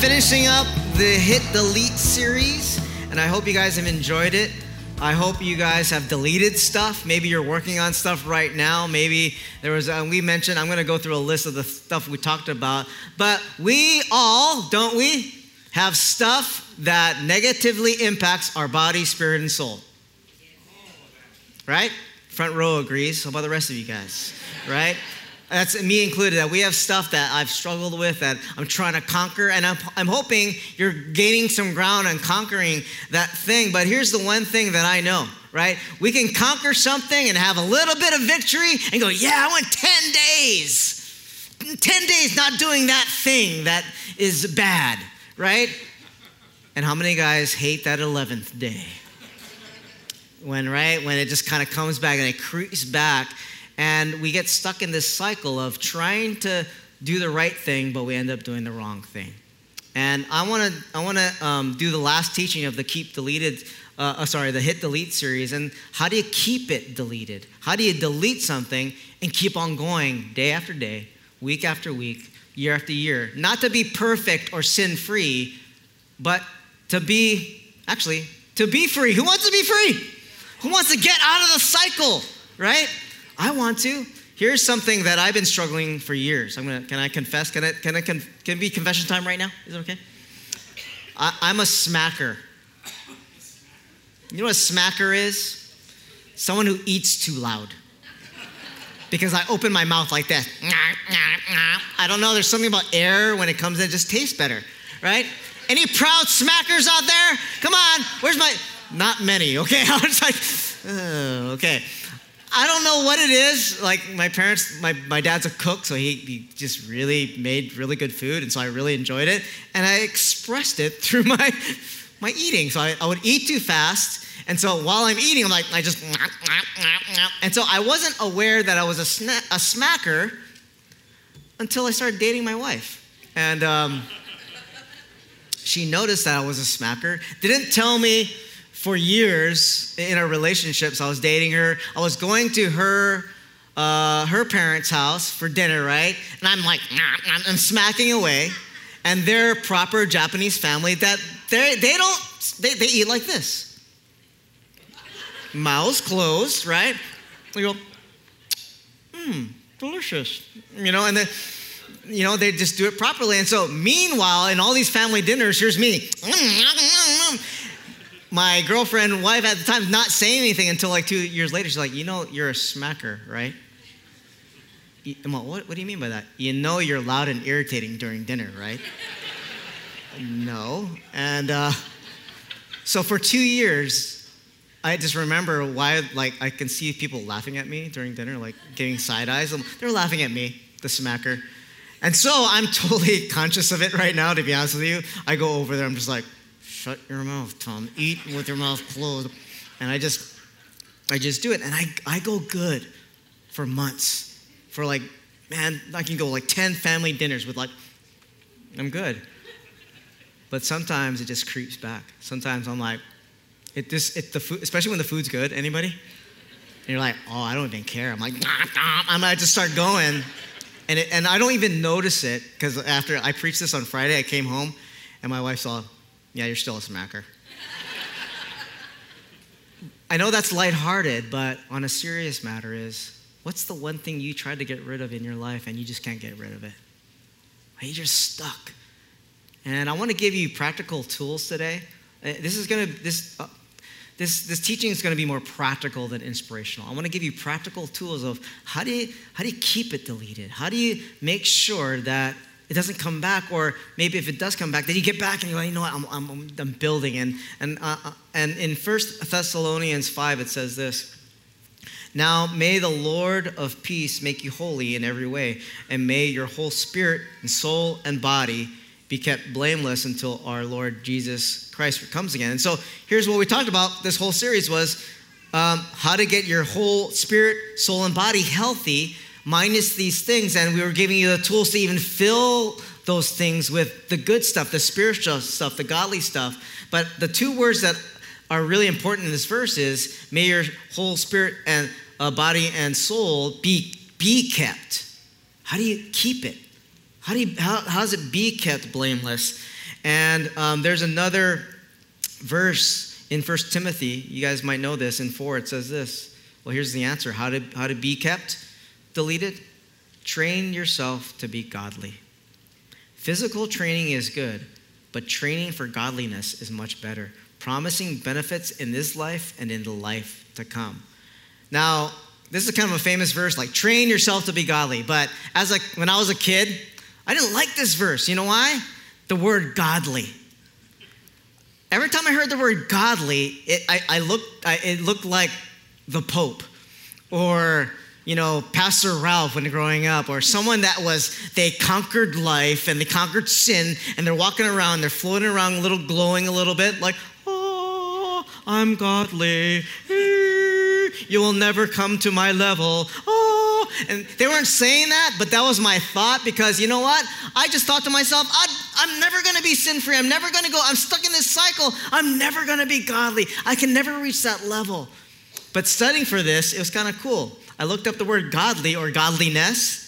finishing up the Hit Delete series, and I hope you guys have enjoyed it. I hope you guys have deleted stuff. Maybe you're working on stuff right now. Maybe there was, uh, we mentioned, I'm going to go through a list of the stuff we talked about. But we all, don't we, have stuff that negatively impacts our body, spirit, and soul. Right? Front row agrees. How about the rest of you guys? Right? That's me included. That we have stuff that I've struggled with that I'm trying to conquer, and I'm, I'm hoping you're gaining some ground and conquering that thing. But here's the one thing that I know, right? We can conquer something and have a little bit of victory and go, yeah, I went 10 days. 10 days not doing that thing that is bad, right? And how many guys hate that 11th day? When, right? When it just kind of comes back and it creeps back and we get stuck in this cycle of trying to do the right thing, but we end up doing the wrong thing. And I want to I want to um, do the last teaching of the keep deleted, uh, uh, sorry, the hit delete series. And how do you keep it deleted? How do you delete something and keep on going day after day, week after week, year after year? Not to be perfect or sin free, but to be actually to be free. Who wants to be free? Who wants to get out of the cycle? Right? I want to. Here's something that I've been struggling for years. I'm gonna, can I confess? Can it, can it, can, be confession time right now? Is it okay? I, I'm a smacker. You know what a smacker is? Someone who eats too loud. Because I open my mouth like that. I don't know, there's something about air when it comes in, it just tastes better, right? Any proud smackers out there? Come on, where's my. Not many, okay? I was like, oh, okay. I don't know what it is. Like my parents, my, my dad's a cook, so he, he just really made really good food, and so I really enjoyed it. And I expressed it through my my eating. So I, I would eat too fast, and so while I'm eating, I'm like I just and so I wasn't aware that I was a, sna- a smacker until I started dating my wife, and um, she noticed that I was a smacker. Didn't tell me for years in our relationships. I was dating her. I was going to her uh, her parents' house for dinner, right? And I'm like, I'm smacking away. And they're proper Japanese family that they they don't they, they eat like this. Mouths closed, right? We go, hmm, delicious. You know, and then you know, they just do it properly. And so, meanwhile, in all these family dinners, here's me my girlfriend, wife at the time, not saying anything until like two years later. She's like, you know, you're a smacker, right? I'm like, what, what do you mean by that? You know you're loud and irritating during dinner, right? no. And uh, so for two years, I just remember why, like, I can see people laughing at me during dinner, like giving side eyes. They're laughing at me, the smacker. And so I'm totally conscious of it right now, to be honest with you. I go over there, I'm just like, shut your mouth, Tom. Eat with your mouth closed. And I just, I just do it. And I, I go good for months. For like, man, I can go like 10 family dinners with like, I'm good. But sometimes it just creeps back. Sometimes I'm like, it just, it, the food, especially when the food's good. Anybody? And you're like, oh, I don't even care. I'm like, nah, nah. I'm, I just start going. And, it, and I don't even notice it because after I preached this on Friday, I came home and my wife saw, yeah, you're still a smacker. I know that's lighthearted, but on a serious matter is what's the one thing you tried to get rid of in your life and you just can't get rid of it? Are You're just stuck. And I want to give you practical tools today. Uh, this is going to this uh, this this teaching is going to be more practical than inspirational. I want to give you practical tools of how do you how do you keep it deleted? How do you make sure that it doesn't come back, or maybe if it does come back, then you get back and you're like, you know what, I'm, I'm, I'm building. And, and, uh, uh and in 1 Thessalonians 5, it says this Now may the Lord of peace make you holy in every way, and may your whole spirit and soul and body be kept blameless until our Lord Jesus Christ comes again. And so here's what we talked about this whole series was um, how to get your whole spirit, soul, and body healthy minus these things. And we were giving you the tools to even fill those things with the good stuff, the spiritual stuff, the godly stuff. But the two words that are really important in this verse is may your whole spirit and uh, body and soul be, be kept. How do you keep it? How, do you, how, how does it be kept blameless? And um, there's another verse in First Timothy. You guys might know this. In 4, it says this. Well, here's the answer how to, how to be kept deleted. Train yourself to be godly. Physical training is good, but training for godliness is much better, promising benefits in this life and in the life to come. Now, this is kind of a famous verse like train yourself to be godly, but as a when I was a kid, I didn't like this verse. You know why? The word godly. Every time I heard the word godly, it, I, I looked, I, it looked like the Pope or you know, Pastor Ralph when growing up, or someone that was, they conquered life and they conquered sin and they're walking around, they're floating around a little, glowing a little bit, like, oh, I'm godly. You will never come to my level. Oh, and they weren't saying that, but that was my thought because you know what? I just thought to myself, I'm never gonna be sin free. I'm never gonna go, I'm stuck in this cycle. I'm never gonna be godly. I can never reach that level. But studying for this, it was kind of cool. I looked up the word godly or godliness.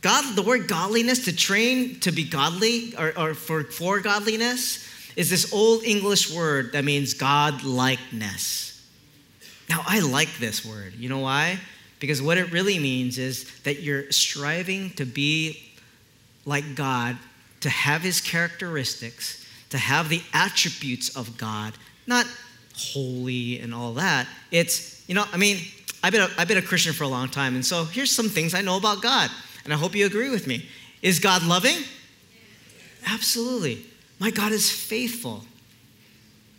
God, the word godliness, to train to be godly or, or for, for godliness, is this old English word that means godlikeness. Now, I like this word. You know why? Because what it really means is that you're striving to be like God, to have his characteristics, to have the attributes of God, not holy and all that. It's, you know, I mean, I've been, a, I've been a Christian for a long time, and so here's some things I know about God, and I hope you agree with me. Is God loving? Absolutely. My God is faithful.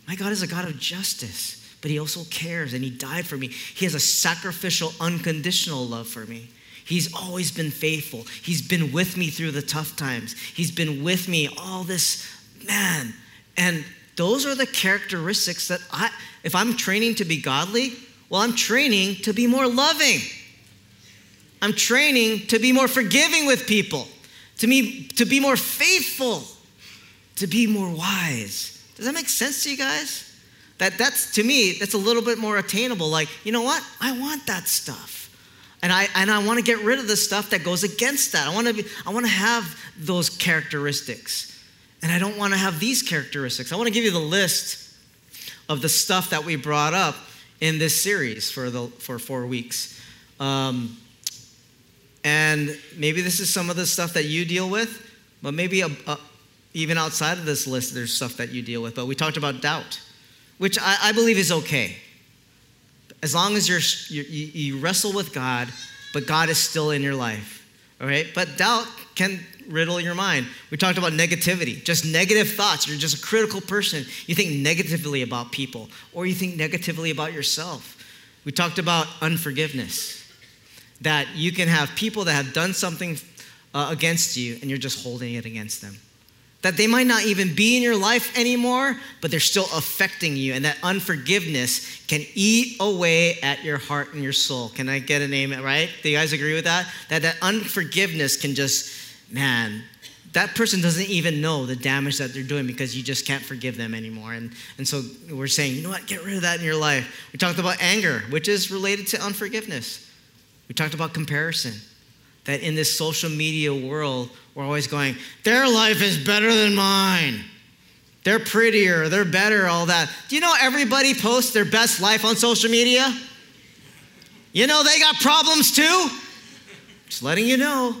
My God is a God of justice, but He also cares, and He died for me. He has a sacrificial, unconditional love for me. He's always been faithful. He's been with me through the tough times. He's been with me all this, man. And those are the characteristics that I, if I'm training to be godly, well, I'm training to be more loving. I'm training to be more forgiving with people, to be, to be more faithful, to be more wise. Does that make sense to you guys? That that's to me, that's a little bit more attainable. Like, you know what? I want that stuff. And I and I want to get rid of the stuff that goes against that. I want to be, I want to have those characteristics. And I don't want to have these characteristics. I want to give you the list of the stuff that we brought up in this series for, the, for four weeks. Um, and maybe this is some of the stuff that you deal with, but maybe a, a, even outside of this list, there's stuff that you deal with. But we talked about doubt, which I, I believe is okay. As long as you're, you, you wrestle with God, but God is still in your life. All right? But doubt can riddle your mind. We talked about negativity, just negative thoughts. You're just a critical person. You think negatively about people, or you think negatively about yourself. We talked about unforgiveness, that you can have people that have done something uh, against you, and you're just holding it against them. That they might not even be in your life anymore, but they're still affecting you. And that unforgiveness can eat away at your heart and your soul. Can I get a name, right? Do you guys agree with that? That that unforgiveness can just man, that person doesn't even know the damage that they're doing because you just can't forgive them anymore. And, and so we're saying, you know what, get rid of that in your life. We talked about anger, which is related to unforgiveness. We talked about comparison, that in this social media world, we're always going, their life is better than mine. They're prettier, they're better, all that. Do you know everybody posts their best life on social media? You know they got problems too? Just letting you know.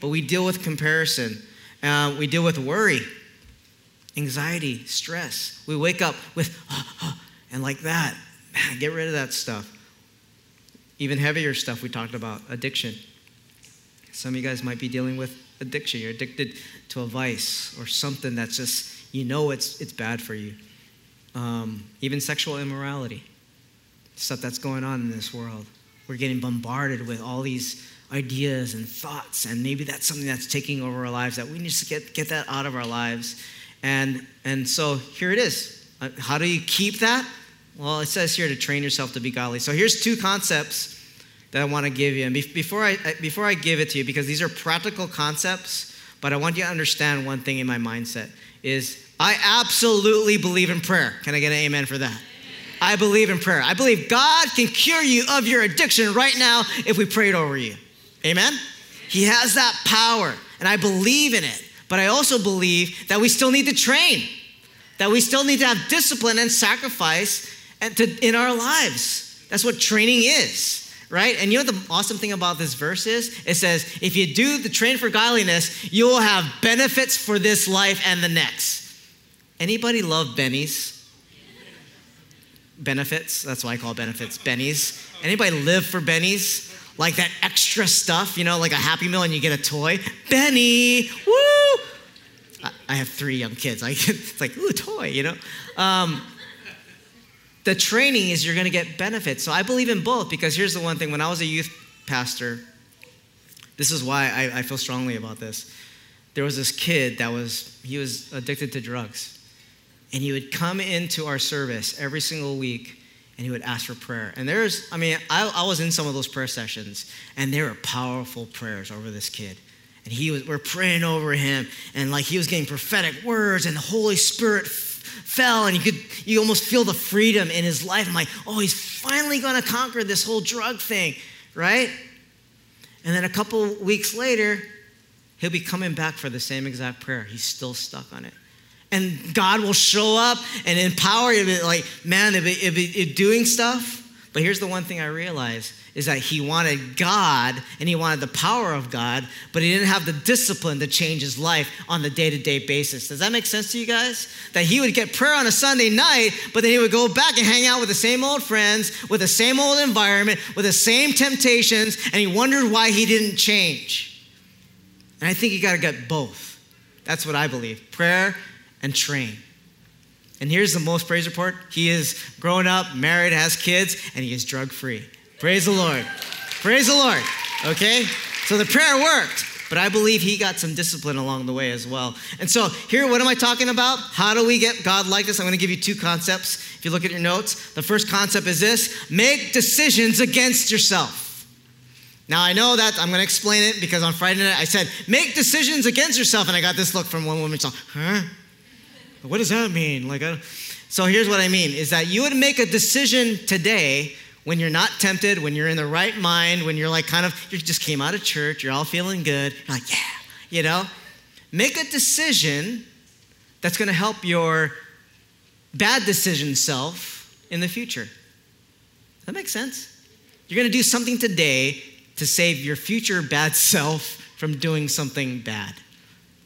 But we deal with comparison. Uh, we deal with worry, anxiety, stress. We wake up with, and like that. Man, get rid of that stuff. Even heavier stuff we talked about addiction. Some of you guys might be dealing with addiction. You're addicted to a vice or something that's just, you know, it's, it's bad for you. Um, even sexual immorality, stuff that's going on in this world. We're getting bombarded with all these ideas and thoughts, and maybe that's something that's taking over our lives that we need to get, get that out of our lives. And, and so here it is. Uh, how do you keep that? Well, it says here to train yourself to be godly. So here's two concepts that I want to give you. And before I, before I give it to you, because these are practical concepts, but I want you to understand one thing in my mindset is I absolutely believe in prayer. Can I get an amen for that? I believe in prayer. I believe God can cure you of your addiction right now if we prayed over you. Amen? He has that power, and I believe in it. But I also believe that we still need to train, that we still need to have discipline and sacrifice in our lives. That's what training is right? And you know the awesome thing about this verse is? It says, if you do the train for godliness, you will have benefits for this life and the next. Anybody love bennies? Benefits, that's why I call benefits bennies. Anybody live for bennies? Like that extra stuff, you know, like a Happy Meal and you get a toy. Benny, woo! I have three young kids. I, it's like, ooh, toy, you know? Um, the training is you're going to get benefits. So I believe in both because here's the one thing when I was a youth pastor, this is why I, I feel strongly about this. There was this kid that was, he was addicted to drugs. And he would come into our service every single week and he would ask for prayer. And there's, I mean, I, I was in some of those prayer sessions and there were powerful prayers over this kid and he was we're praying over him and like he was getting prophetic words and the holy spirit fell and you could you almost feel the freedom in his life. I'm like, oh, he's finally gonna conquer this whole drug thing, right? And then a couple weeks later, he'll be coming back for the same exact prayer. He's still stuck on it. And God will show up and empower you, like, man, if, it, if, it, if doing stuff. But here's the one thing I realized is that he wanted God and he wanted the power of God, but he didn't have the discipline to change his life on the day to day basis. Does that make sense to you guys? That he would get prayer on a Sunday night, but then he would go back and hang out with the same old friends, with the same old environment, with the same temptations, and he wondered why he didn't change. And I think you got to get both. That's what I believe prayer and train. And here's the most praise report he is grown up, married, has kids, and he is drug free. Praise the Lord. Praise the Lord. Okay? So the prayer worked, but I believe he got some discipline along the way as well. And so here, what am I talking about? How do we get God like this? I'm going to give you two concepts. If you look at your notes, the first concept is this make decisions against yourself. Now, I know that I'm going to explain it because on Friday night I said, make decisions against yourself. And I got this look from one woman, so, huh? What does that mean? Like, so here's what I mean is that you would make a decision today when you're not tempted, when you're in the right mind, when you're like kind of, you just came out of church, you're all feeling good, you're like, yeah, you know, make a decision that's to help your bad decision self in the future. That makes sense? You're to do something today to save your future bad self from doing something bad.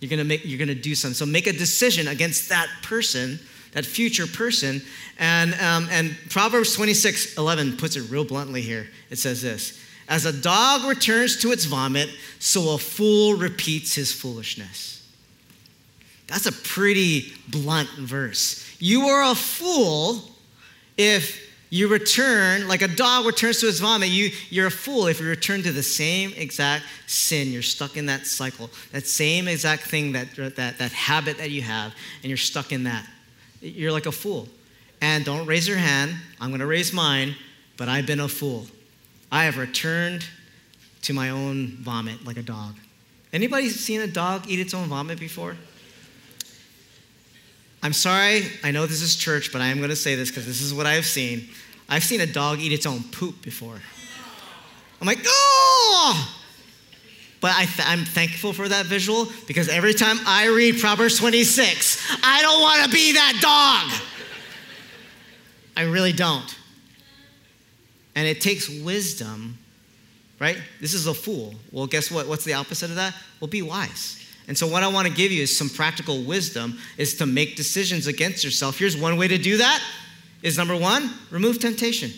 You're to make you're to do something. So make a decision against that person that future person. And, um, and Proverbs 26 11 puts it real bluntly here. It says this As a dog returns to its vomit, so a fool repeats his foolishness. That's a pretty blunt verse. You are a fool if you return, like a dog returns to his vomit, you, you're a fool if you return to the same exact sin. You're stuck in that cycle, that same exact thing, that, that, that habit that you have, and you're stuck in that you're like a fool. And don't raise your hand. I'm going to raise mine, but I've been a fool. I have returned to my own vomit like a dog. Anybody seen a dog eat its own vomit before? I'm sorry, I know this is church, but I am going to say this because this is what I've seen. I've seen a dog eat its own poop before. I'm like, oh! But I am thankful for that visual because every time I read Proverbs 26, I don't want to be that dog. I really don't. And it takes wisdom, right? This is a fool. Well, guess what? What's the opposite of that? Well, be wise. And so, what I want to give you is some practical wisdom is to make decisions against yourself. Here's one way to do that is number one, remove temptation.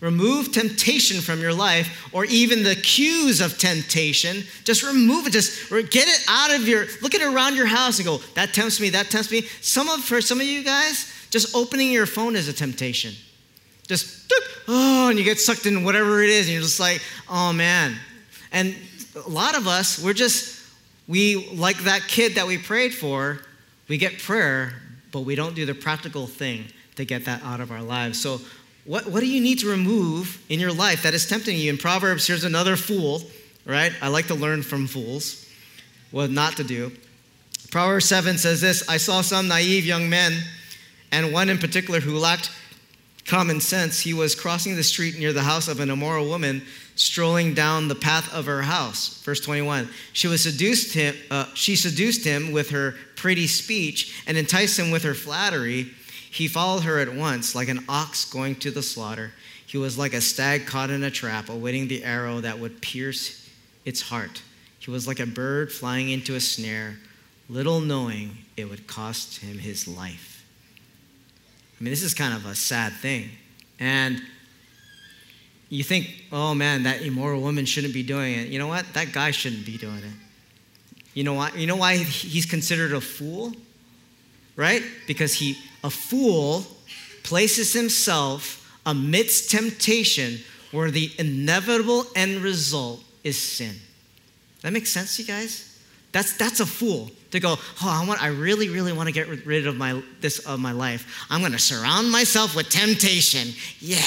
Remove temptation from your life or even the cues of temptation. Just remove it. Just get it out of your, look at it around your house and go, that tempts me, that tempts me. Some of, for some of you guys, just opening your phone is a temptation. Just, oh, and you get sucked in whatever it is and you're just like, oh man. And a lot of us, we're just, we, like that kid that we prayed for, we get prayer, but we don't do the practical thing to get that out of our lives. So what, what do you need to remove in your life that is tempting you? In Proverbs, here's another fool, right? I like to learn from fools what not to do. Proverbs 7 says this I saw some naive young men, and one in particular who lacked common sense, he was crossing the street near the house of an immoral woman, strolling down the path of her house. Verse 21. She was seduced him. Uh, she seduced him with her pretty speech and enticed him with her flattery. He followed her at once, like an ox going to the slaughter. He was like a stag caught in a trap, awaiting the arrow that would pierce its heart. He was like a bird flying into a snare, little knowing it would cost him his life. I mean, this is kind of a sad thing. And you think, oh man, that immoral woman shouldn't be doing it. You know what? That guy shouldn't be doing it. You know why? You know why he's considered a fool? Right? Because he a fool places himself amidst temptation where the inevitable end result is sin. That makes sense, you guys? That's, that's a fool to go, oh, I, want, I really, really want to get rid of my, this of my life. I'm going to surround myself with temptation. Yeah.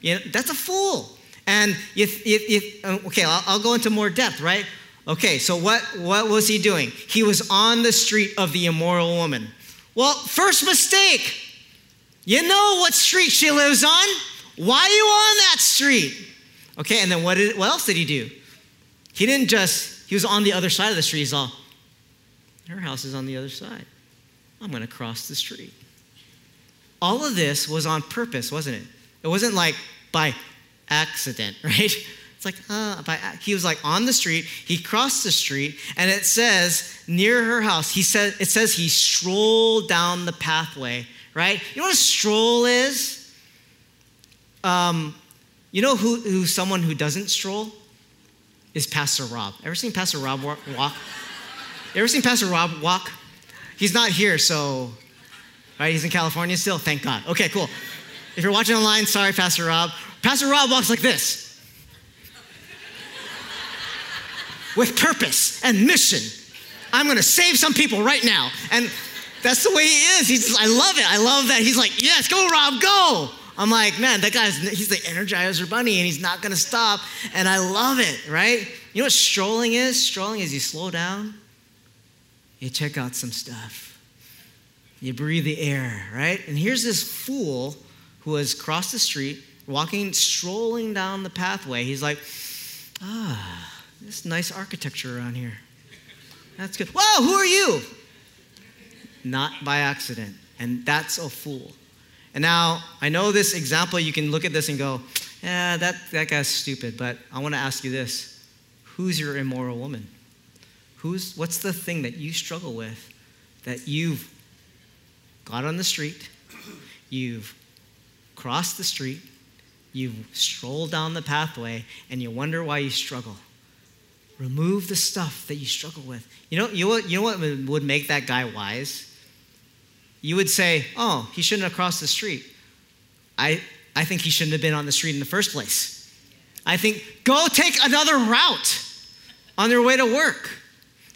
You know, that's a fool. And if, if, if uh, okay, I'll, I'll go into more depth, right? Okay, so what, what was he doing? He was on the street of the immoral woman. Well, first mistake. You know what street she lives on. Why are you on that street? Okay, and then what, did, what else did he do? He didn't just, he was on the other side of the street. He's all, her house is on the other side. I'm going to cross the street. All of this was on purpose, wasn't it? It wasn't like by accident, right? It's like, uh, by, he was like on the street. He crossed the street, and it says near her house. He said it says he strolled down the pathway. Right? You know what a stroll is? Um, you know who, who someone who doesn't stroll is Pastor Rob. Ever seen Pastor Rob walk? Ever seen Pastor Rob walk? He's not here, so right. He's in California still. Thank God. Okay, cool. If you're watching online, sorry, Pastor Rob. Pastor Rob walks like this with purpose and mission. I'm to save some people right now. And that's the way he is. He's just, I love it. I love that. He's like, yes, go, Rob, go. I'm like, man, that guy's, he's the Energizer Bunny and he's not to stop. And I love it, right? You know what strolling is? Strolling is you slow down, you check out some stuff, you breathe the air, right? And here's this fool who has crossed the street, walking, strolling down the pathway. He's like, ah, this nice architecture around here. That's good. Whoa, who are you? Not by accident. And that's a fool. And now, I know this example, you can look at this and go, yeah, that, that guy's stupid. But I want to ask you this Who's your immoral woman? Who's, what's the thing that you struggle with that you've got on the street, you've crossed the street, you've strolled down the pathway, and you wonder why you struggle? Remove the stuff that you struggle with. You know, you you know what would make that guy wise? You would say, oh, he shouldn't have crossed the street. I, I think he shouldn't have been on the street in the first place. I think, go take another route on your way to work.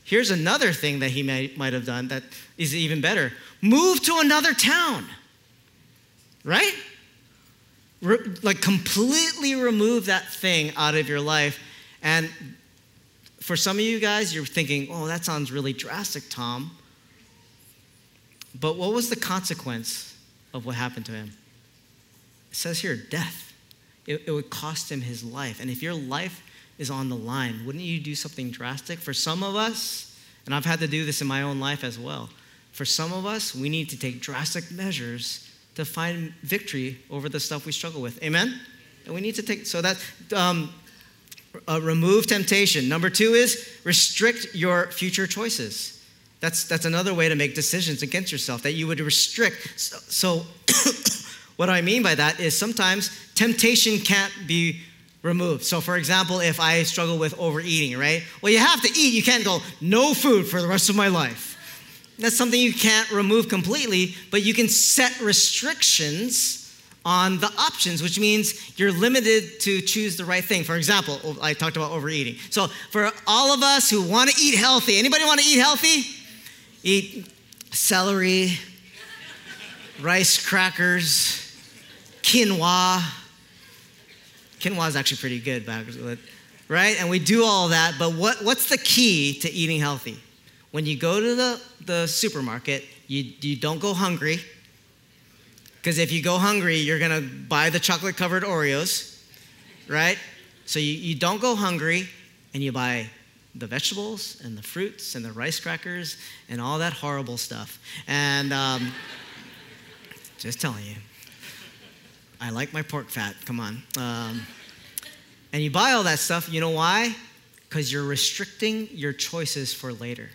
Here's another thing that he may, might have done that is even better move to another town, right? Re- like, completely remove that thing out of your life and for some of you guys, you're thinking, oh, that sounds really drastic, Tom. But what was the consequence of what happened to him? It says here, death. It, it, would cost him his life. And if your life is on the line, wouldn't you do something drastic? For some of us, and I've had to do this in my own life as well, for some of us, we need to take drastic measures to find victory over the stuff we struggle with. Amen? And we need to take, so that, um, uh, remove temptation. Number two is restrict your future choices. That's, that's another way to make decisions against yourself, that you would restrict. So, so what I mean by that is sometimes temptation can't be removed. So, for example, if I struggle with overeating, right? Well, you have to eat. You can't go, no food for the rest of my life. That's something you can't remove completely, but you can set restrictions on the options, which means you're limited to choose the right thing. For example, I talked about overeating. So for all of us who want to eat healthy, anybody want to eat healthy? Eat celery, rice crackers, quinoa. Quinoa is actually pretty good, right? And we do all that, but what, what's the key to eating healthy? When you go to the, the supermarket, you, you don't go hungry Because if you go hungry, you're gonna buy the chocolate covered Oreos, right? So you, you don't go hungry and you buy the vegetables and the fruits and the rice crackers and all that horrible stuff. And um, just telling you, I like my pork fat, come on. Um, and you buy all that stuff, you know why? Because you're restricting your choices for later.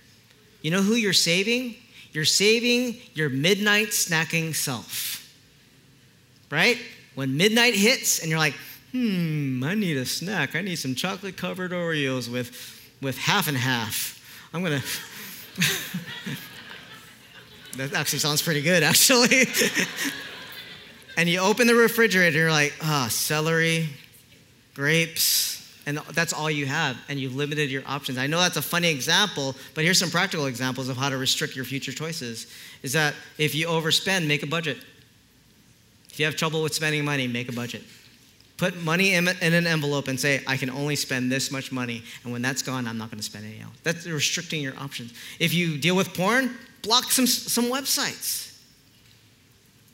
You know who you're saving? You're saving your midnight snacking self right? When midnight hits and you're like, hmm, I need a snack. I need some chocolate covered Oreos with, with half and half. I'm going to. that actually sounds pretty good, actually. and you open the refrigerator and you're like, ah, oh, celery, grapes, and that's all you have, and you've limited your options. I know that's a funny example, but here's some practical examples of how to restrict your future choices. Is that if you overspend, make a budget. If you have trouble with spending money, make a budget. Put money in, an envelope and say, I can only spend this much money. And when that's gone, I'm not going to spend any else. That's restricting your options. If you deal with porn, block some, some websites.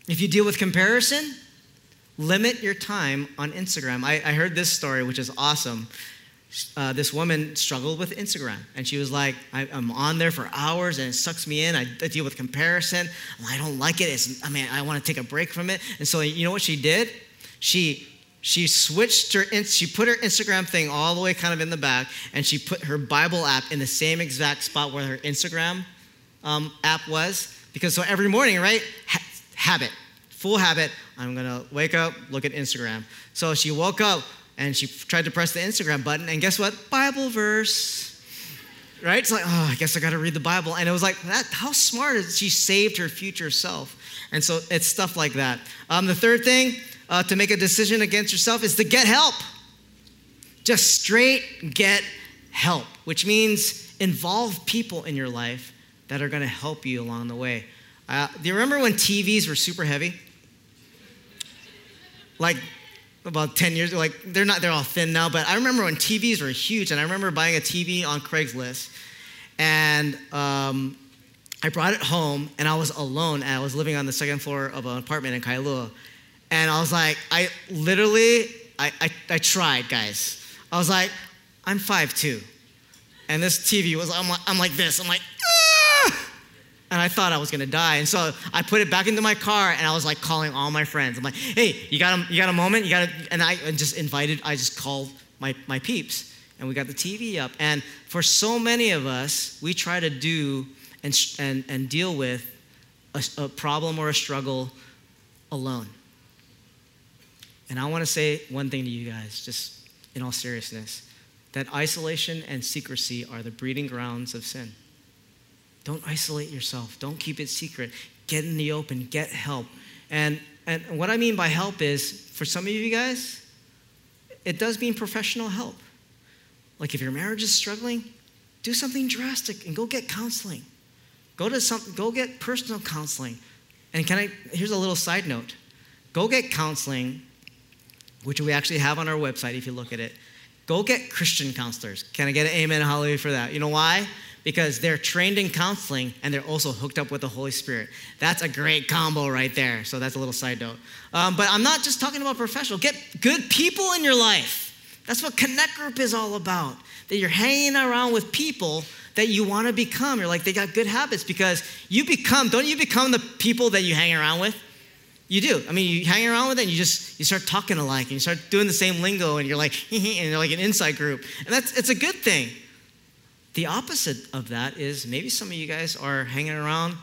If you deal with comparison, limit your time on Instagram. I, I heard this story, which is awesome uh, this woman struggled with Instagram. And she was like, I, am on there for hours and it sucks me in. I, I deal with comparison. I don't like it. It's, I mean, I want to take a break from it. And so, you know what she did? She she switched her she put her instagram thing all the way kind of in the back and she put her bible app in the same exact spot where her instagram um, app was because so every morning right ha- habit full habit i'm gonna wake up look at instagram so she woke up and she tried to press the Instagram button, and guess what? Bible verse. Right? It's like, oh, I guess I got to read the Bible. And it was like, that, how smart is she saved her future self? And so it's stuff like that. Um, the third thing uh, to make a decision against yourself is to get help. Just straight get help, which means involve people in your life that are going to help you along the way. Uh, do you remember when TVs were super heavy? Like about 10 years like they're not they're all thin now but i remember when tvs were huge and i remember buying a tv on craigslist and um, i brought it home and i was alone and i was living on the second floor of an apartment in kailua and i was like i literally i, I, I tried guys. I was like i'm 5'2 and this tv was i'm like, I'm like this i'm like and I thought I was gonna die. And so I put it back into my car and I was like calling all my friends. I'm like, hey, you got a, you got a moment? You got a, and I just invited, I just called my, my peeps and we got the TV up. And for so many of us, we try to do and, and, and deal with a, a problem or a struggle alone. And I wanna say one thing to you guys, just in all seriousness that isolation and secrecy are the breeding grounds of sin. Don't isolate yourself. Don't keep it secret. Get in the open, get help. And, and what I mean by help is, for some of you guys, it does mean professional help. Like if your marriage is struggling, do something drastic and go get counseling. Go to some, go get personal counseling. And can I, here's a little side note. Go get counseling, which we actually have on our website if you look at it. Go get Christian counselors. Can I get an amen, hallelujah for that? You know why? Because they're trained in counseling and they're also hooked up with the Holy Spirit. That's a great combo right there. So that's a little side note. Um, but I'm not just talking about professional. Get good people in your life. That's what Connect Group is all about. That you're hanging around with people that you want to become. You're like, they got good habits because you become, don't you become the people that you hang around with? You do. I mean, you hang around with it and you just, you start talking alike and you start doing the same lingo and you're like, and you're like an inside group. And that's, it's a good thing. The opposite of that is maybe some of you guys are hanging around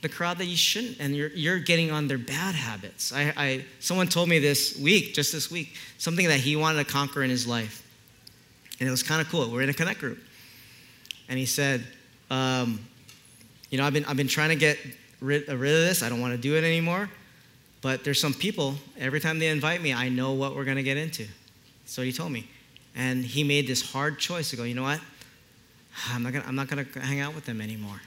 the crowd that you shouldn't, and you're, you're getting on their bad habits. I, I, someone told me this week, just this week, something that he wanted to conquer in his life. And it was kind of cool. We're in a connect group. And he said, um, You know, I've been, I've been trying to get rid, rid of this. I don't want to do it anymore. But there's some people, every time they invite me, I know what we're going to get into. So he told me. And he made this hard choice to go, You know what? I'm not gonna, I'm not gonna hang out with them anymore.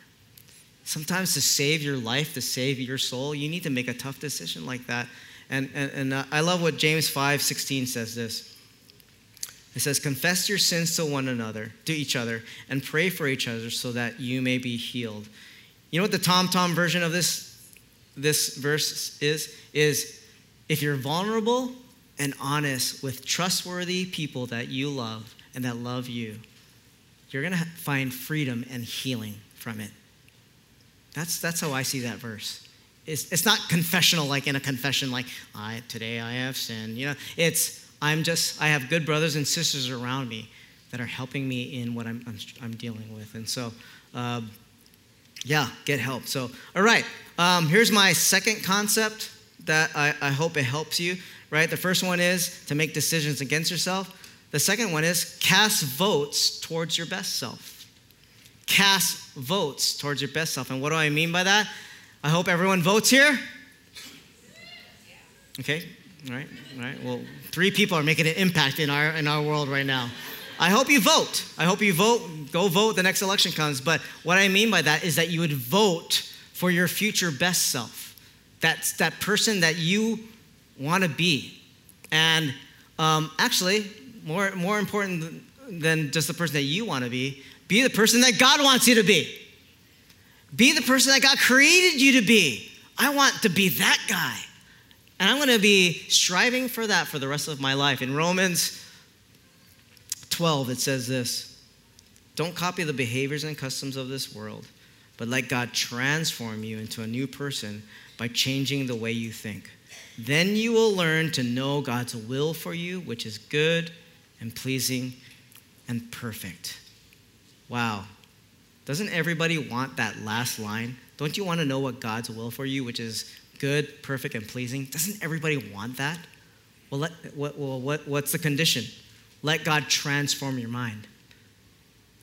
Sometimes to save your life, to save your soul, you need to make a tough decision like that. And, and, and uh, I love what James 5 16 says this. It says, Confess your sins to one another, to each other, and pray for each other so that you may be healed. You know what the Tom Tom version of this this verse is is if you're vulnerable and honest with trustworthy people that you love and that love you, you're going to find freedom and healing from it. That's, that's how I see that verse. It's, it's not confessional like in a confession like I, today i have sinned. You know it's i'm just i have good brothers and sisters around me that are helping me in what i'm, I'm, I'm dealing with. And so um, yeah get help. So all right um, here's my second concept that I, I hope it helps you right? The first one is to make decisions against yourself the second one is cast votes towards your best self cast votes towards your best self and what do i mean by that I hope everyone votes here. Okay, all right, all right. Well, three people are making an impact in our in our world right now. I hope you vote. I hope you vote. Go vote. The next election comes. But what I mean by that is that you would vote for your future best self. That's that person that you want to be. And um, actually, more more important than, just the person that you want to be, be the person that God wants you to be. Be the person that God created you to be. I want to be that guy. And I'm going to be striving for that for the rest of my life. In Romans 12, it says this Don't copy the behaviors and customs of this world, but let God transform you into a new person by changing the way you think. Then you will learn to know God's will for you, which is good and pleasing and perfect. Wow, doesn't everybody want that last line? Don't you want to know what God's will for you, which is good, perfect, and pleasing? Doesn't everybody want that? Well, let, what, well what, what's the condition? Let God transform your mind.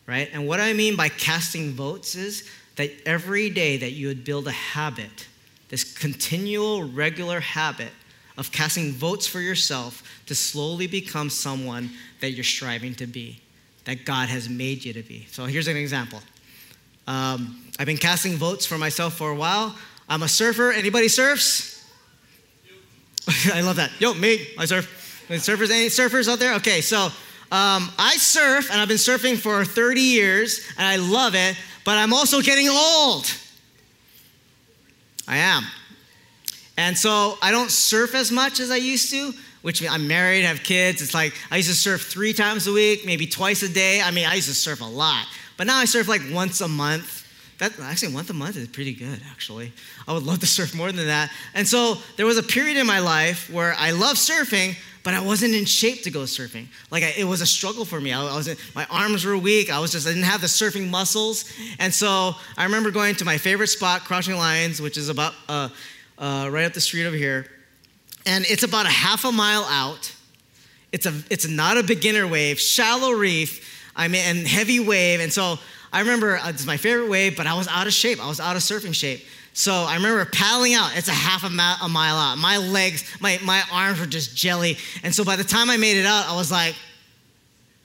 Right? And what I mean by casting votes is that every day that you would build a habit, this continual, regular habit of casting votes for yourself to slowly become someone that you're striving to be, that God has made you to be. So here's an example. Um, I've been casting votes for myself for a while. I'm a surfer. Anybody surfs? I love that. Yo, me, I surf. Any surfers, any surfers out there? Okay, so um, I surf, and I've been surfing for 30 years, and I love it, but I'm also getting old. I am. And so I don't surf as much as I used to, which I'm married, have kids. It's like I used to surf three times a week, maybe twice a day. I mean, I used to surf a lot. But now I surf like once a month. That, actually, once a month is pretty good, actually. I would love to surf more than that. And so there was a period in my life where I loved surfing, but I wasn't in shape to go surfing. Like I, it was a struggle for me. I, I was in, my arms were weak. I was just I didn't have the surfing muscles. And so I remember going to my favorite spot, Crouching Lions, which is about uh, uh, right up the street over here, and it's about a half a mile out. It's a it's not a beginner wave, shallow reef I mean, and heavy wave. And so I remember uh, it's my favorite wave, but I was out of shape. I was out of surfing shape. So I remember paddling out. It's a half a, ma- a mile out. My legs, my, my arms were just jelly. And so by the time I made it out, I was like,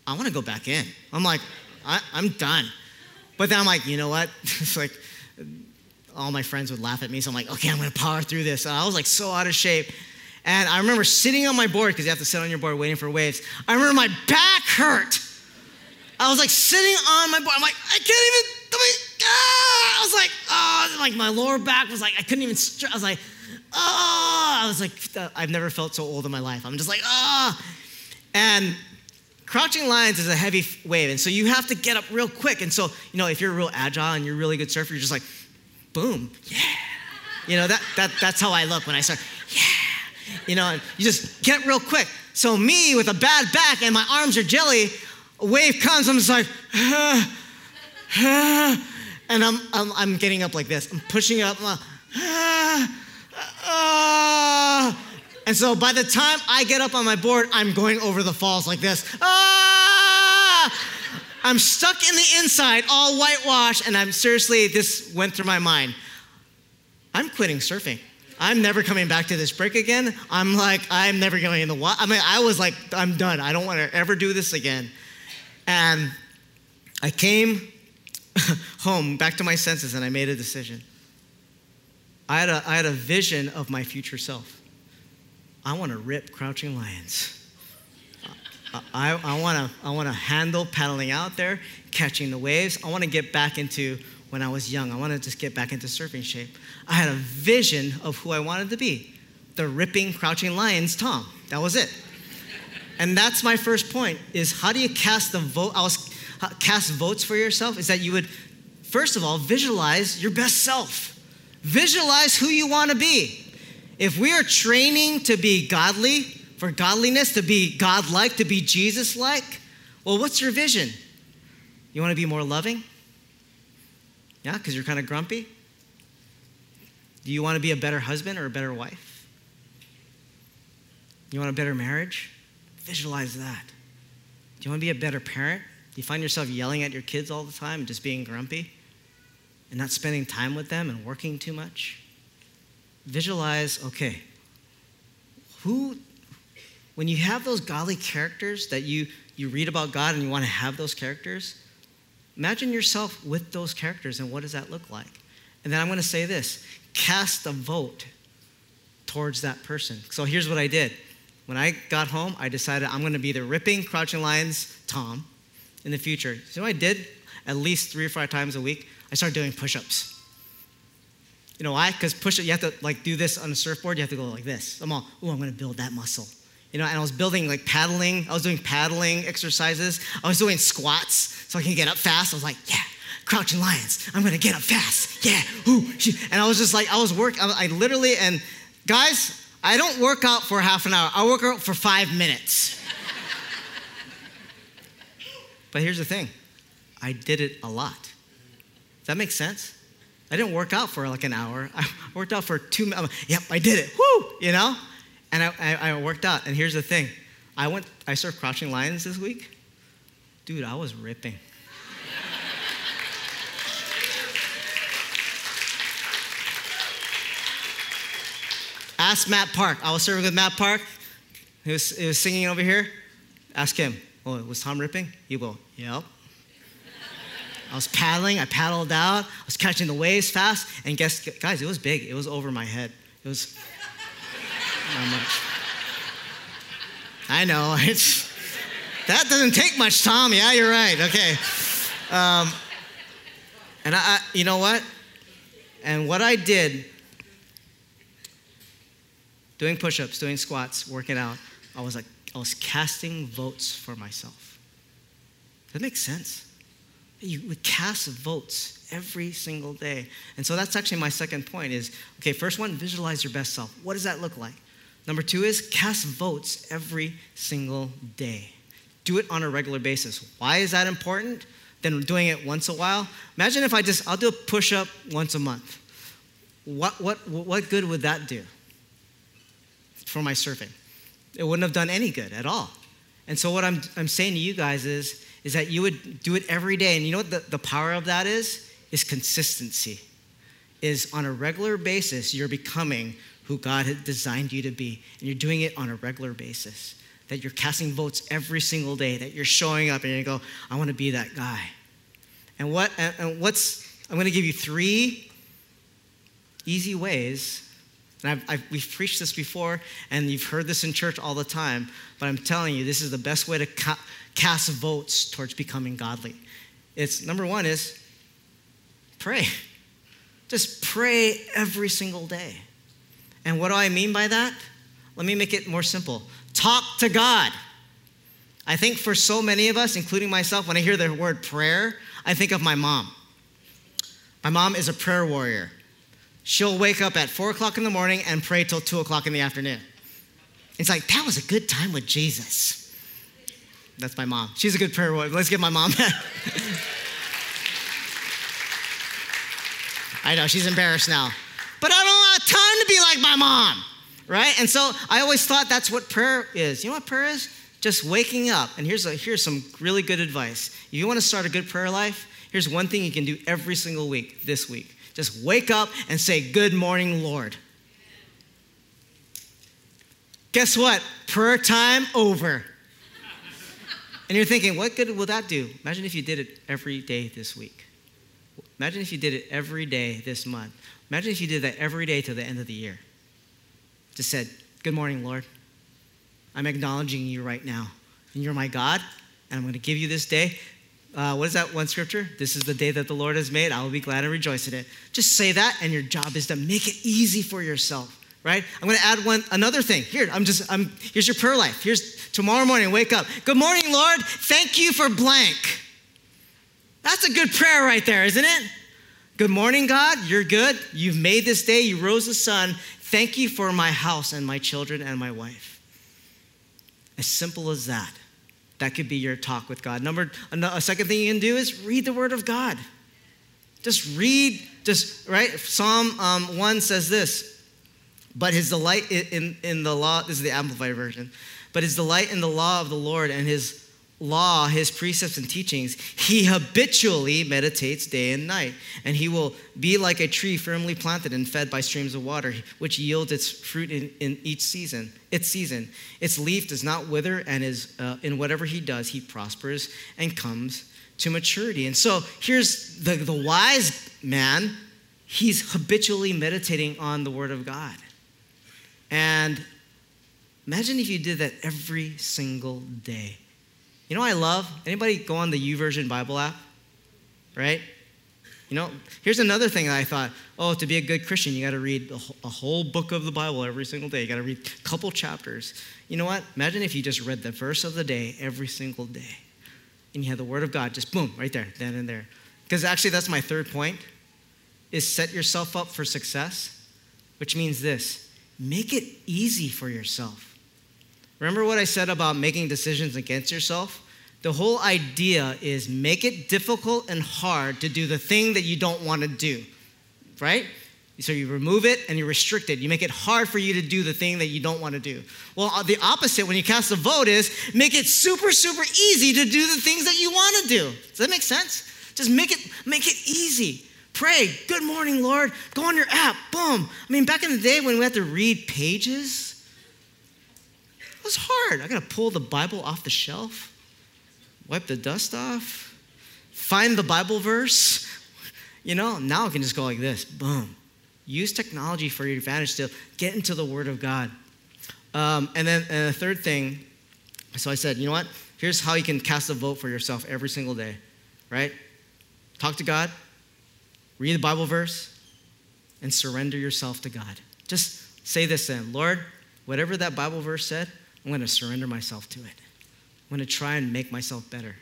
I want to go back in. I'm like, I I, am done. But then I'm like, you know what? it's like all my friends would laugh at me. So I'm like, okay, I'm going to power through this. And I was like so out of shape. And I remember sitting on my board because you have to sit on your board waiting for waves. I remember my back hurt. I was like sitting on my board. I'm like, I can't even. I, mean, ah! I was like, oh, like my lower back was like, I couldn't even. Str- I was like, oh, I was like, I've never felt so old in my life. I'm just like. Oh. And crouching lions is a heavy wave, and so you have to get up real quick. And so, you know, if you're real agile and you're really good surfer, you're just like, boom, yeah. You know, that, that, that's how I look when I start, yeah. You know, you just get real quick. So, me with a bad back and my arms are jelly, a wave comes, I'm just like, ah, ah, and I'm, I'm, I'm getting up like this. I'm pushing up. I'm like, ah, and so by the time I get up on my board, I'm going over the falls like this. Ah! I'm stuck in the inside, all whitewashed, and I'm seriously, this went through my mind. I'm quitting surfing. I'm never coming back to this break again. I'm like, I'm never going in the water. I mean, I was like, I'm done. I don't want to ever do this again. And I came home, back to my senses, and I made a decision. I had a, I had a vision of my future self. I want to rip crouching lions. I, I want to I wanna handle paddling out there, catching the waves. I want to get back into when I was young. I want to just get back into surfing shape. I had a vision of who I wanted to be the ripping, crouching lions Tom. That was it. And that's my first point is how do you cast the vote? I was uh, cast votes for yourself is that you would first of all visualize your best self. Visualize who you want to be. If we are training to be godly, for godliness, to be God-like, to be Jesus-like, well, what's your vision? You want to be more loving? Yeah, because you're kind of grumpy? Do you want to be a better husband or a better wife? You want a better marriage? Visualize that. Do you want to be a better parent? Do you find yourself yelling at your kids all the time and just being grumpy and not spending time with them and working too much? Visualize, okay, who, when you have those godly characters that you, you read about God and you want to have those characters, imagine yourself with those characters and what does that look like? And then I'm going to say this cast a vote towards that person. So here's what I did. When I got home, I decided I'm going to be the ripping Crouching Lions Tom in the future. So what I did at least three or five times a week? I started doing push ups. You know why? Because push up, you have to like do this on a surfboard, you have to go like this. I'm all, oh, I'm going to build that muscle. You know, and I was building like paddling. I was doing paddling exercises. I was doing squats so I can get up fast. I was like, yeah, crouching lions. I'm gonna get up fast. Yeah. And I was just like, I was work. I literally and guys, I don't work out for half an hour. I work out for five minutes. but here's the thing I did it a lot. Does that make sense? I didn't work out for like an hour. I worked out for two minutes. Yep, I did it. Woo! You know? And I, I, I worked out. And here's the thing I went, I surfed Crouching Lions this week. Dude, I was ripping. Ask Matt Park. I was serving with Matt Park. He was, he was singing over here. Ask him, oh, was Tom ripping? He will, yep. I was paddling, I paddled out, I was catching the waves fast, and guess, guys, it was big. It was over my head. It was much. I know, it's, that doesn't take much, Tom. Yeah, you're right. Okay. Um, and I, you know what? And what I did doing push ups, doing squats, working out, I was like, I was casting votes for myself. That make sense? You would cast votes every single day. And so that's actually my second point is okay, first one, visualize your best self. What does that look like? Number two is cast votes every single day. Do it on a regular basis. Why is that important? Than doing it once a while. Imagine if I just, I'll do a push up once a month. What, what, what good would that do? for my surfing. It wouldn't have done any good at all. And so what I'm, I'm saying to you guys is, is that you would do it every day. And you know what the, the power of that is? Is consistency. Is on a regular basis, you're becoming who God had designed you to be. And you're doing it on a regular basis. That you're casting votes every single day, that you're showing up and you go, I want to be that guy. And what and what's I'm going to give you three easy ways and I've, I've, we've preached this before, and you've heard this in church all the time, but I'm telling you, this is the best way to ca- cast votes towards becoming godly. It's number one is pray. Just pray every single day. And what do I mean by that? Let me make it more simple. Talk to God. I think for so many of us, including myself, when I hear the word prayer, I think of my mom. My mom is a prayer warrior she'll wake up at four o'clock in the morning and pray till two o'clock in the afternoon. It's like, that was a good time with Jesus. That's my mom. She's a good prayer warrior. Let's get my mom I know, she's embarrassed now. But I don't have time to be like my mom, right? And so I always thought that's what prayer is. You know what prayer is? Just waking up. And here's, a, here's some really good advice. If you want to start a good prayer life, here's one thing you can do every single week this week just wake up and say, Good morning, Lord. Guess what? Prayer time over. And you're thinking, what good will that do? Imagine if you did it every day this week. Imagine if you did it every day this month. Imagine if you did that every day to the end of the year. Just said, Good morning, Lord. I'm acknowledging you right now. And you're my God, and I'm going to give you this day. Uh, what is that one scripture? This is the day that the Lord has made. I will be glad and rejoice in it. Just say that, and your job is to make it easy for yourself, right? I'm going to add one another thing. Here, I'm just. I'm. Here's your prayer life. Here's tomorrow morning. Wake up. Good morning, Lord. Thank you for blank. That's a good prayer right there, isn't it? Good morning, God. You're good. You've made this day. You rose the sun. Thank you for my house and my children and my wife. As simple as that. That could be your talk with God. Number a second thing you can do is read the Word of God. Just read, just right. Psalm um, one says this, but his delight in, in the law. This is the Amplified version. But his delight in the law of the Lord and his law, his precepts and teachings, he habitually meditates day and night. And he will be like a tree firmly planted and fed by streams of water, which yields its fruit in, in each season. Its season. Its leaf does not wither, and is uh, in whatever he does, he prospers and comes to maturity. And so here's the, the wise man, he's habitually meditating on the word of God. And imagine if you did that every single day. You know I love? Anybody go on the YouVersion Bible app? Right? You know, here's another thing that I thought, oh, to be a good Christian, you got to read a whole book of the Bible every single day. You got to read a couple chapters. You know what? Imagine if you just read the verse of the day every single day. And you have the word of God just boom, right there, then and there. Because actually that's my third point is set yourself up for success, which means this, make it easy for yourself. Remember what I said about making decisions against yourself? The whole idea is make it difficult and hard to do the thing that you don't want to do, right? So you remove it and you restrict it. You make it hard for you to do the thing that you don't want to do. Well, uh, the opposite when you cast a vote is make it super, super easy to do the things that you want to do. Does that make sense? Just make it make it easy. Pray, good morning, Lord. Go on your app, boom. I mean, back in the day when we had to read pages, it was hard. I gotta pull the Bible off the shelf wipe the dust off, find the Bible verse. You know, now I can just go like this boom. Use technology for your advantage to get into the Word of God. Um, and then and the third thing, so I said, you know what? Here's how you can cast a vote for yourself every single day, right? Talk to God, read the Bible verse, and surrender yourself to God. Just say this then Lord, whatever that Bible verse said, I'm going to surrender myself to it. I'm going to try and make myself better.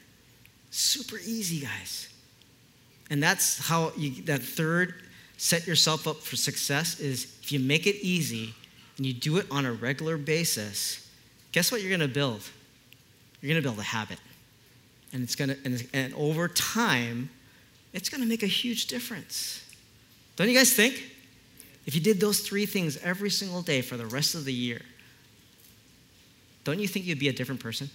Super easy, guys. And that's how you, that third set yourself up for success is if you make it easy and you do it on a regular basis, guess what you're going to build? You're going to build a habit. And it's going to, and, and over time, it's going to make a huge difference. Don't you guys think? If you did those three things every single day for the rest of the year, don't you think you'd be a different person?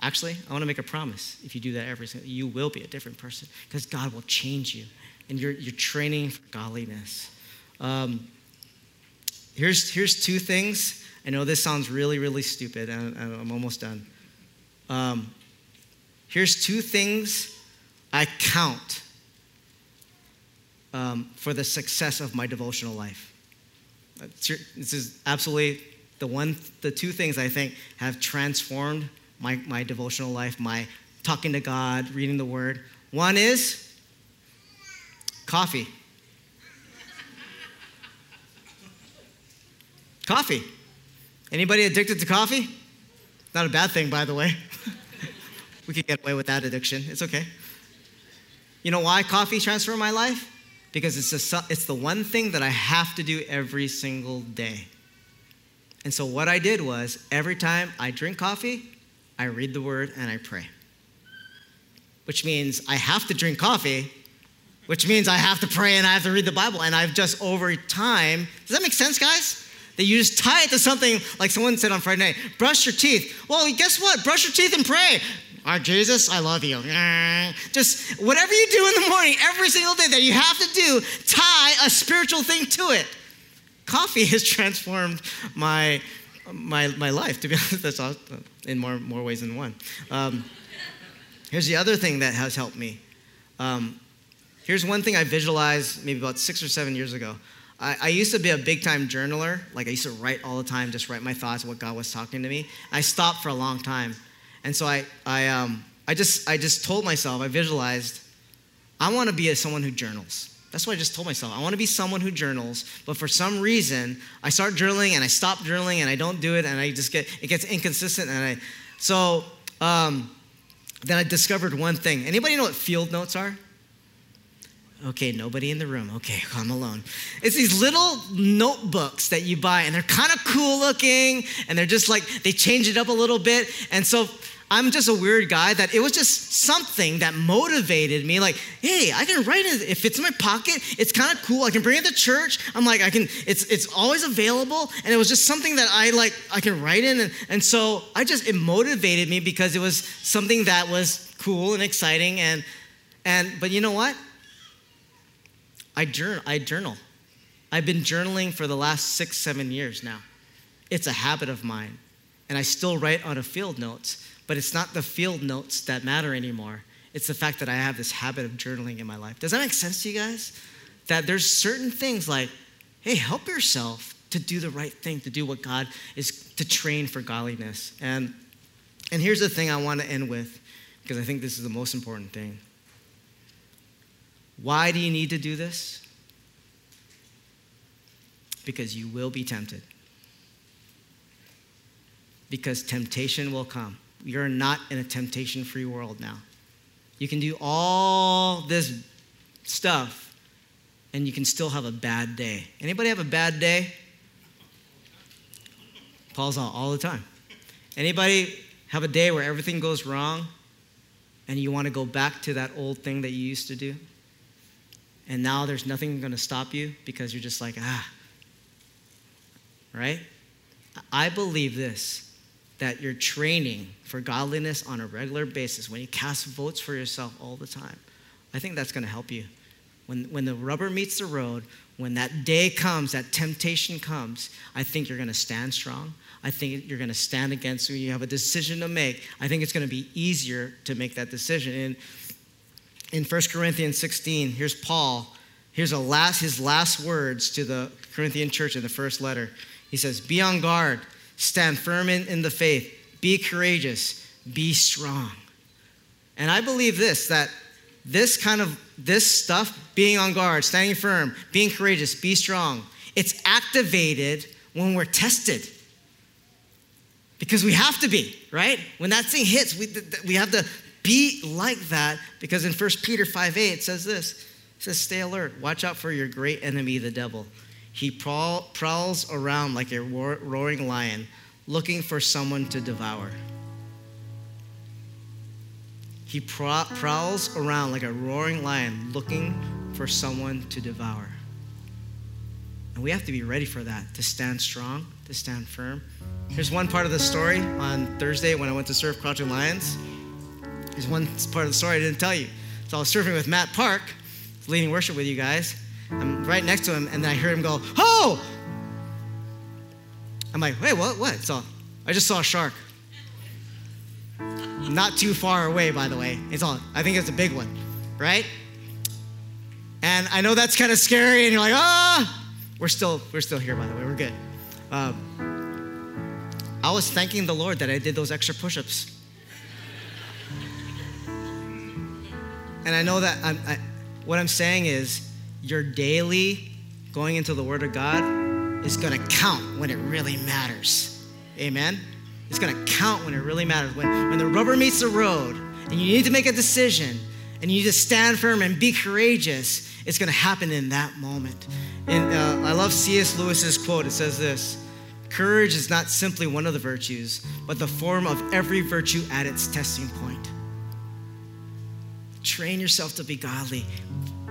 Actually, I want to make a promise. If you do that every single, you will be a different person because God will change you, and you're you're training for godliness. Um, here's here's two things. I know this sounds really really stupid, and I'm almost done. Um, here's two things I count um, for the success of my devotional life. This is absolutely the one, the two things I think have transformed my, my devotional life, my talking to God, reading the Word. One is coffee. coffee. Anybody addicted to coffee? Not a bad thing, by the way. we can get away with that addiction. It's okay. You know why coffee transformed my life? Because it's, a, it's the one thing that I have to do every single day. And so what I did was every time I drink coffee, I read the word, and I pray. Which means I have to drink coffee, which means I have to pray and I have to read the Bible. And I've just over time, does that make sense, guys? That you just tie it to something like someone said on Friday night brush your teeth. Well, guess what? Brush your teeth and pray. Our Jesus, I love you. Just whatever you do in the morning, every single day that you have to do, tie a spiritual thing to it. Coffee has transformed my my, my life, to be honest. That's all, in more, more ways than one. Um, here's the other thing that has helped me. Um, here's one thing I visualized maybe about six or seven years ago. I, I, used to be a big time journaler. Like I used to write all the time, just write my thoughts, what God was talking to me. I stopped for a long time. And so I, I, um, I just, I just told myself, I visualized, I want to be a, someone who journals. That's what I just told myself. I want to be someone who journals, but for some reason, I start journaling and I stop journaling and I don't do it and I just get, it gets inconsistent and I, so um, then I discovered one thing. Anybody know what field notes are? Okay, nobody in the room. Okay, I'm alone. It's these little notebooks that you buy, and they're kind of cool looking, and they're just like, they change it up a little bit. And so I'm just a weird guy that it was just something that motivated me. Like, hey, I can write it. If it's in my pocket, it's kind of cool. I can bring it to church. I'm like, I can, it's it's always available. And it was just something that I like, I can write in. And, and so I just, it motivated me because it was something that was cool and exciting. And and but you know what? I journal, I journal. I've been journaling for the last six, seven years now. It's a habit of mine. And I still write on a field notes but it's not the field notes that matter anymore. It's the fact that I have this habit of journaling in my life. Does that make sense to you guys? That there's certain things like, hey, help yourself to do the right thing, to do what God is to train for godliness. And and here's the thing I want to end with, because I think this is the most important thing. Why do you need to do this? Because you will be tempted. Because temptation will come you're not in a temptation free world now. You can do all this stuff and you can still have a bad day. Anybody have a bad day? Paul's all, all the time. Anybody have a day where everything goes wrong and you want to go back to that old thing that you used to do? And now there's nothing going to stop you because you're just like, ah. Right? I believe this that you're training for godliness on a regular basis, when you cast votes for yourself all the time, I think that's going to help you. When, when the rubber meets the road, when that day comes, that temptation comes, I think you're going to stand strong. I think you're going to stand against when you have a decision to make. I think it's going to be easier to make that decision. And in 1 Corinthians 16, here's Paul. Here's a last, his last words to the Corinthian church in the first letter. He says, Be on guard Stand firm in, in the faith. Be courageous. Be strong. And I believe this that this kind of this stuff, being on guard, standing firm, being courageous, be strong, it's activated when we're tested. Because we have to be, right? When that thing hits, we, we have to be like that because in 1 Peter 5 8 it says this. It says, Stay alert, watch out for your great enemy, the devil. He prowls around like a roaring lion, looking for someone to devour. He prowls around like a roaring lion, looking for someone to devour. And we have to be ready for that, to stand strong, to stand firm. Here's one part of the story on Thursday when I went to surf Crouching Lions. Here's one part of the story I didn't tell you. So I was surfing with Matt Park, leading worship with you guys. I'm right next to him, and then I hear him go, Oh! I'm like, Wait, what? What? So I just saw a shark. Not too far away, by the way. It's all, I think it's a big one, right? And I know that's kind of scary, and you're like, ah, we're still, we're still here, by the way. We're good. Um, I was thanking the Lord that I did those extra push-ups. And I know that I'm, I, what I'm saying is your daily going into the Word of God is going to count when it really matters. Amen? It's going to count when it really matters. When, when the rubber meets the road and you need to make a decision and you need to stand firm and be courageous, it's going to happen in that moment. And uh, I love C.S. Lewis's quote. It says this Courage is not simply one of the virtues, but the form of every virtue at its testing point. Train yourself to be godly.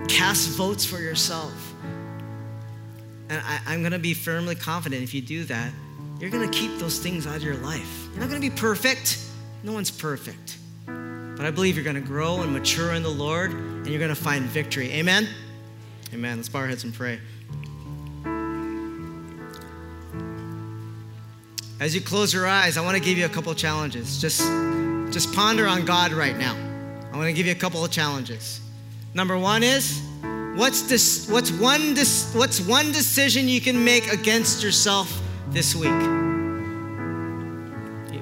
Cast votes for yourself. And I, am going to be firmly confident if you do that, you're going to keep those things out of your life. You're not going to be perfect. No one's perfect. But I believe you're going to grow and mature in the Lord and you're going to find victory. Amen? Amen. Let's bow our heads and pray. As you close your eyes, I want to give you a couple challenges. Just, just ponder on God right now. I want to give you a couple of challenges. Number one is what's this what's one this what's one decision you can make against yourself this week?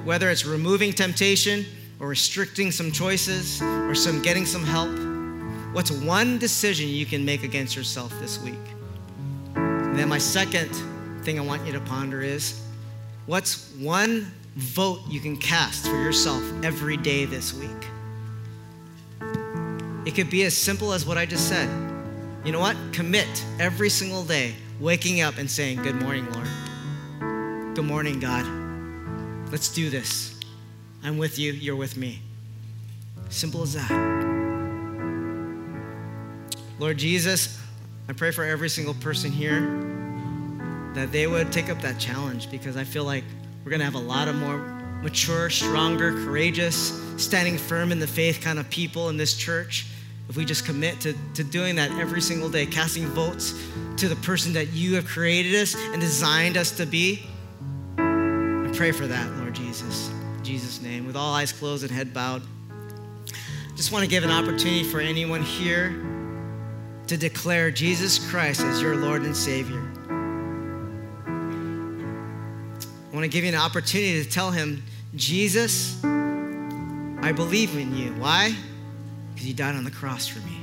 Whether it's removing temptation or restricting some choices or some getting some help? What's one decision you can make against yourself this week? And then my second thing I want you to ponder is what's one vote you can cast for yourself every day this week? It could be as simple as what I just said. You know what? Commit every single day, waking up and saying, Good morning, Lord. Good morning, God. Let's do this. I'm with you, you're with me. Simple as that. Lord Jesus, I pray for every single person here that they would take up that challenge because I feel like we're going to have a lot of more mature, stronger, courageous, standing firm in the faith kind of people in this church if we just commit to, to doing that every single day, casting votes to the person that you have created us and designed us to be. I pray for that, Lord Jesus. In Jesus' name. With all eyes closed and head bowed, I just want to give an opportunity for anyone here to declare Jesus Christ as your Lord and Savior. I want to give you an opportunity to tell him, Jesus, I believe in you. Why? Because you died on the cross for me.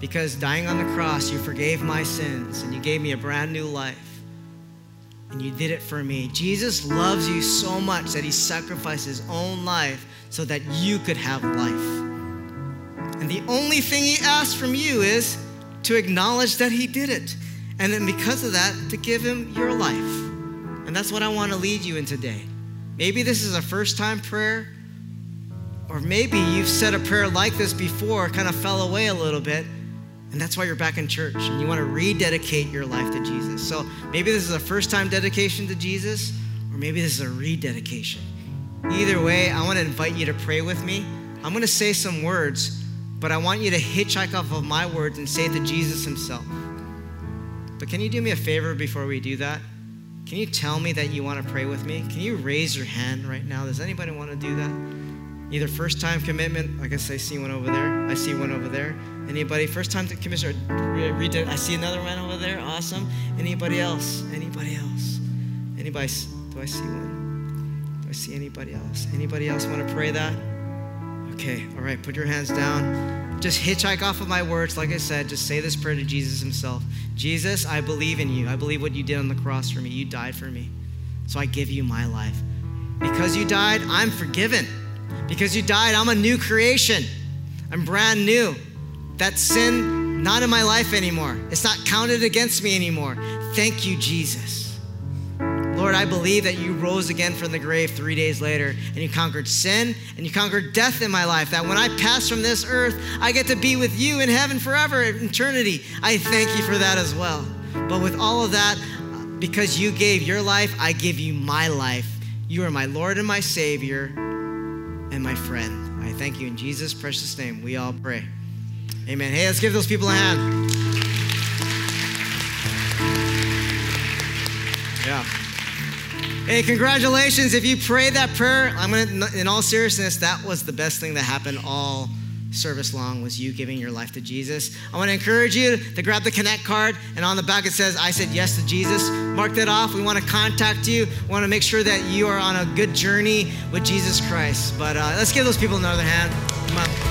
Because dying on the cross, you forgave my sins and you gave me a brand new life. And you did it for me. Jesus loves you so much that he sacrificed his own life so that you could have life. And the only thing he asks from you is to acknowledge that he did it. And then because of that, to give him your life. And that's what I want to lead you in today. Maybe this is a first time prayer, or maybe you've said a prayer like this before, kind of fell away a little bit, and that's why you're back in church and you want to rededicate your life to Jesus. So maybe this is a first time dedication to Jesus, or maybe this is a rededication. Either way, I want to invite you to pray with me. I'm going to say some words, but I want you to hitchhike off of my words and say it to Jesus himself. But can you do me a favor before we do that? Can you tell me that you want to pray with me? Can you raise your hand right now? Does anybody want to do that? Either first time commitment, I guess I see one over there. I see one over there. Anybody? First time it. I see another one over there. Awesome. Anybody else? Anybody else? Anybody? Do I see one? Do I see anybody else? Anybody else want to pray that? Okay, all right, put your hands down. Just hitchhike off of my words. Like I said, just say this prayer to Jesus himself Jesus, I believe in you. I believe what you did on the cross for me. You died for me. So I give you my life. Because you died, I'm forgiven. Because you died, I'm a new creation. I'm brand new. That sin, not in my life anymore. It's not counted against me anymore. Thank you, Jesus. Lord, I believe that you rose again from the grave three days later and you conquered sin and you conquered death in my life. That when I pass from this earth, I get to be with you in heaven forever, in eternity. I thank you for that as well. But with all of that, because you gave your life, I give you my life. You are my Lord and my Savior and my friend. I thank you in Jesus' precious name. We all pray. Amen. Hey, let's give those people a hand. Yeah. Hey, congratulations. If you prayed that prayer, I'm going to, in all seriousness, that was the best thing that happened all service long was you giving your life to Jesus. I want to encourage you to grab the Connect card, and on the back it says, I said yes to Jesus. Mark that off. We want to contact you. We want to make sure that you are on a good journey with Jesus Christ. But uh, let's give those people another hand.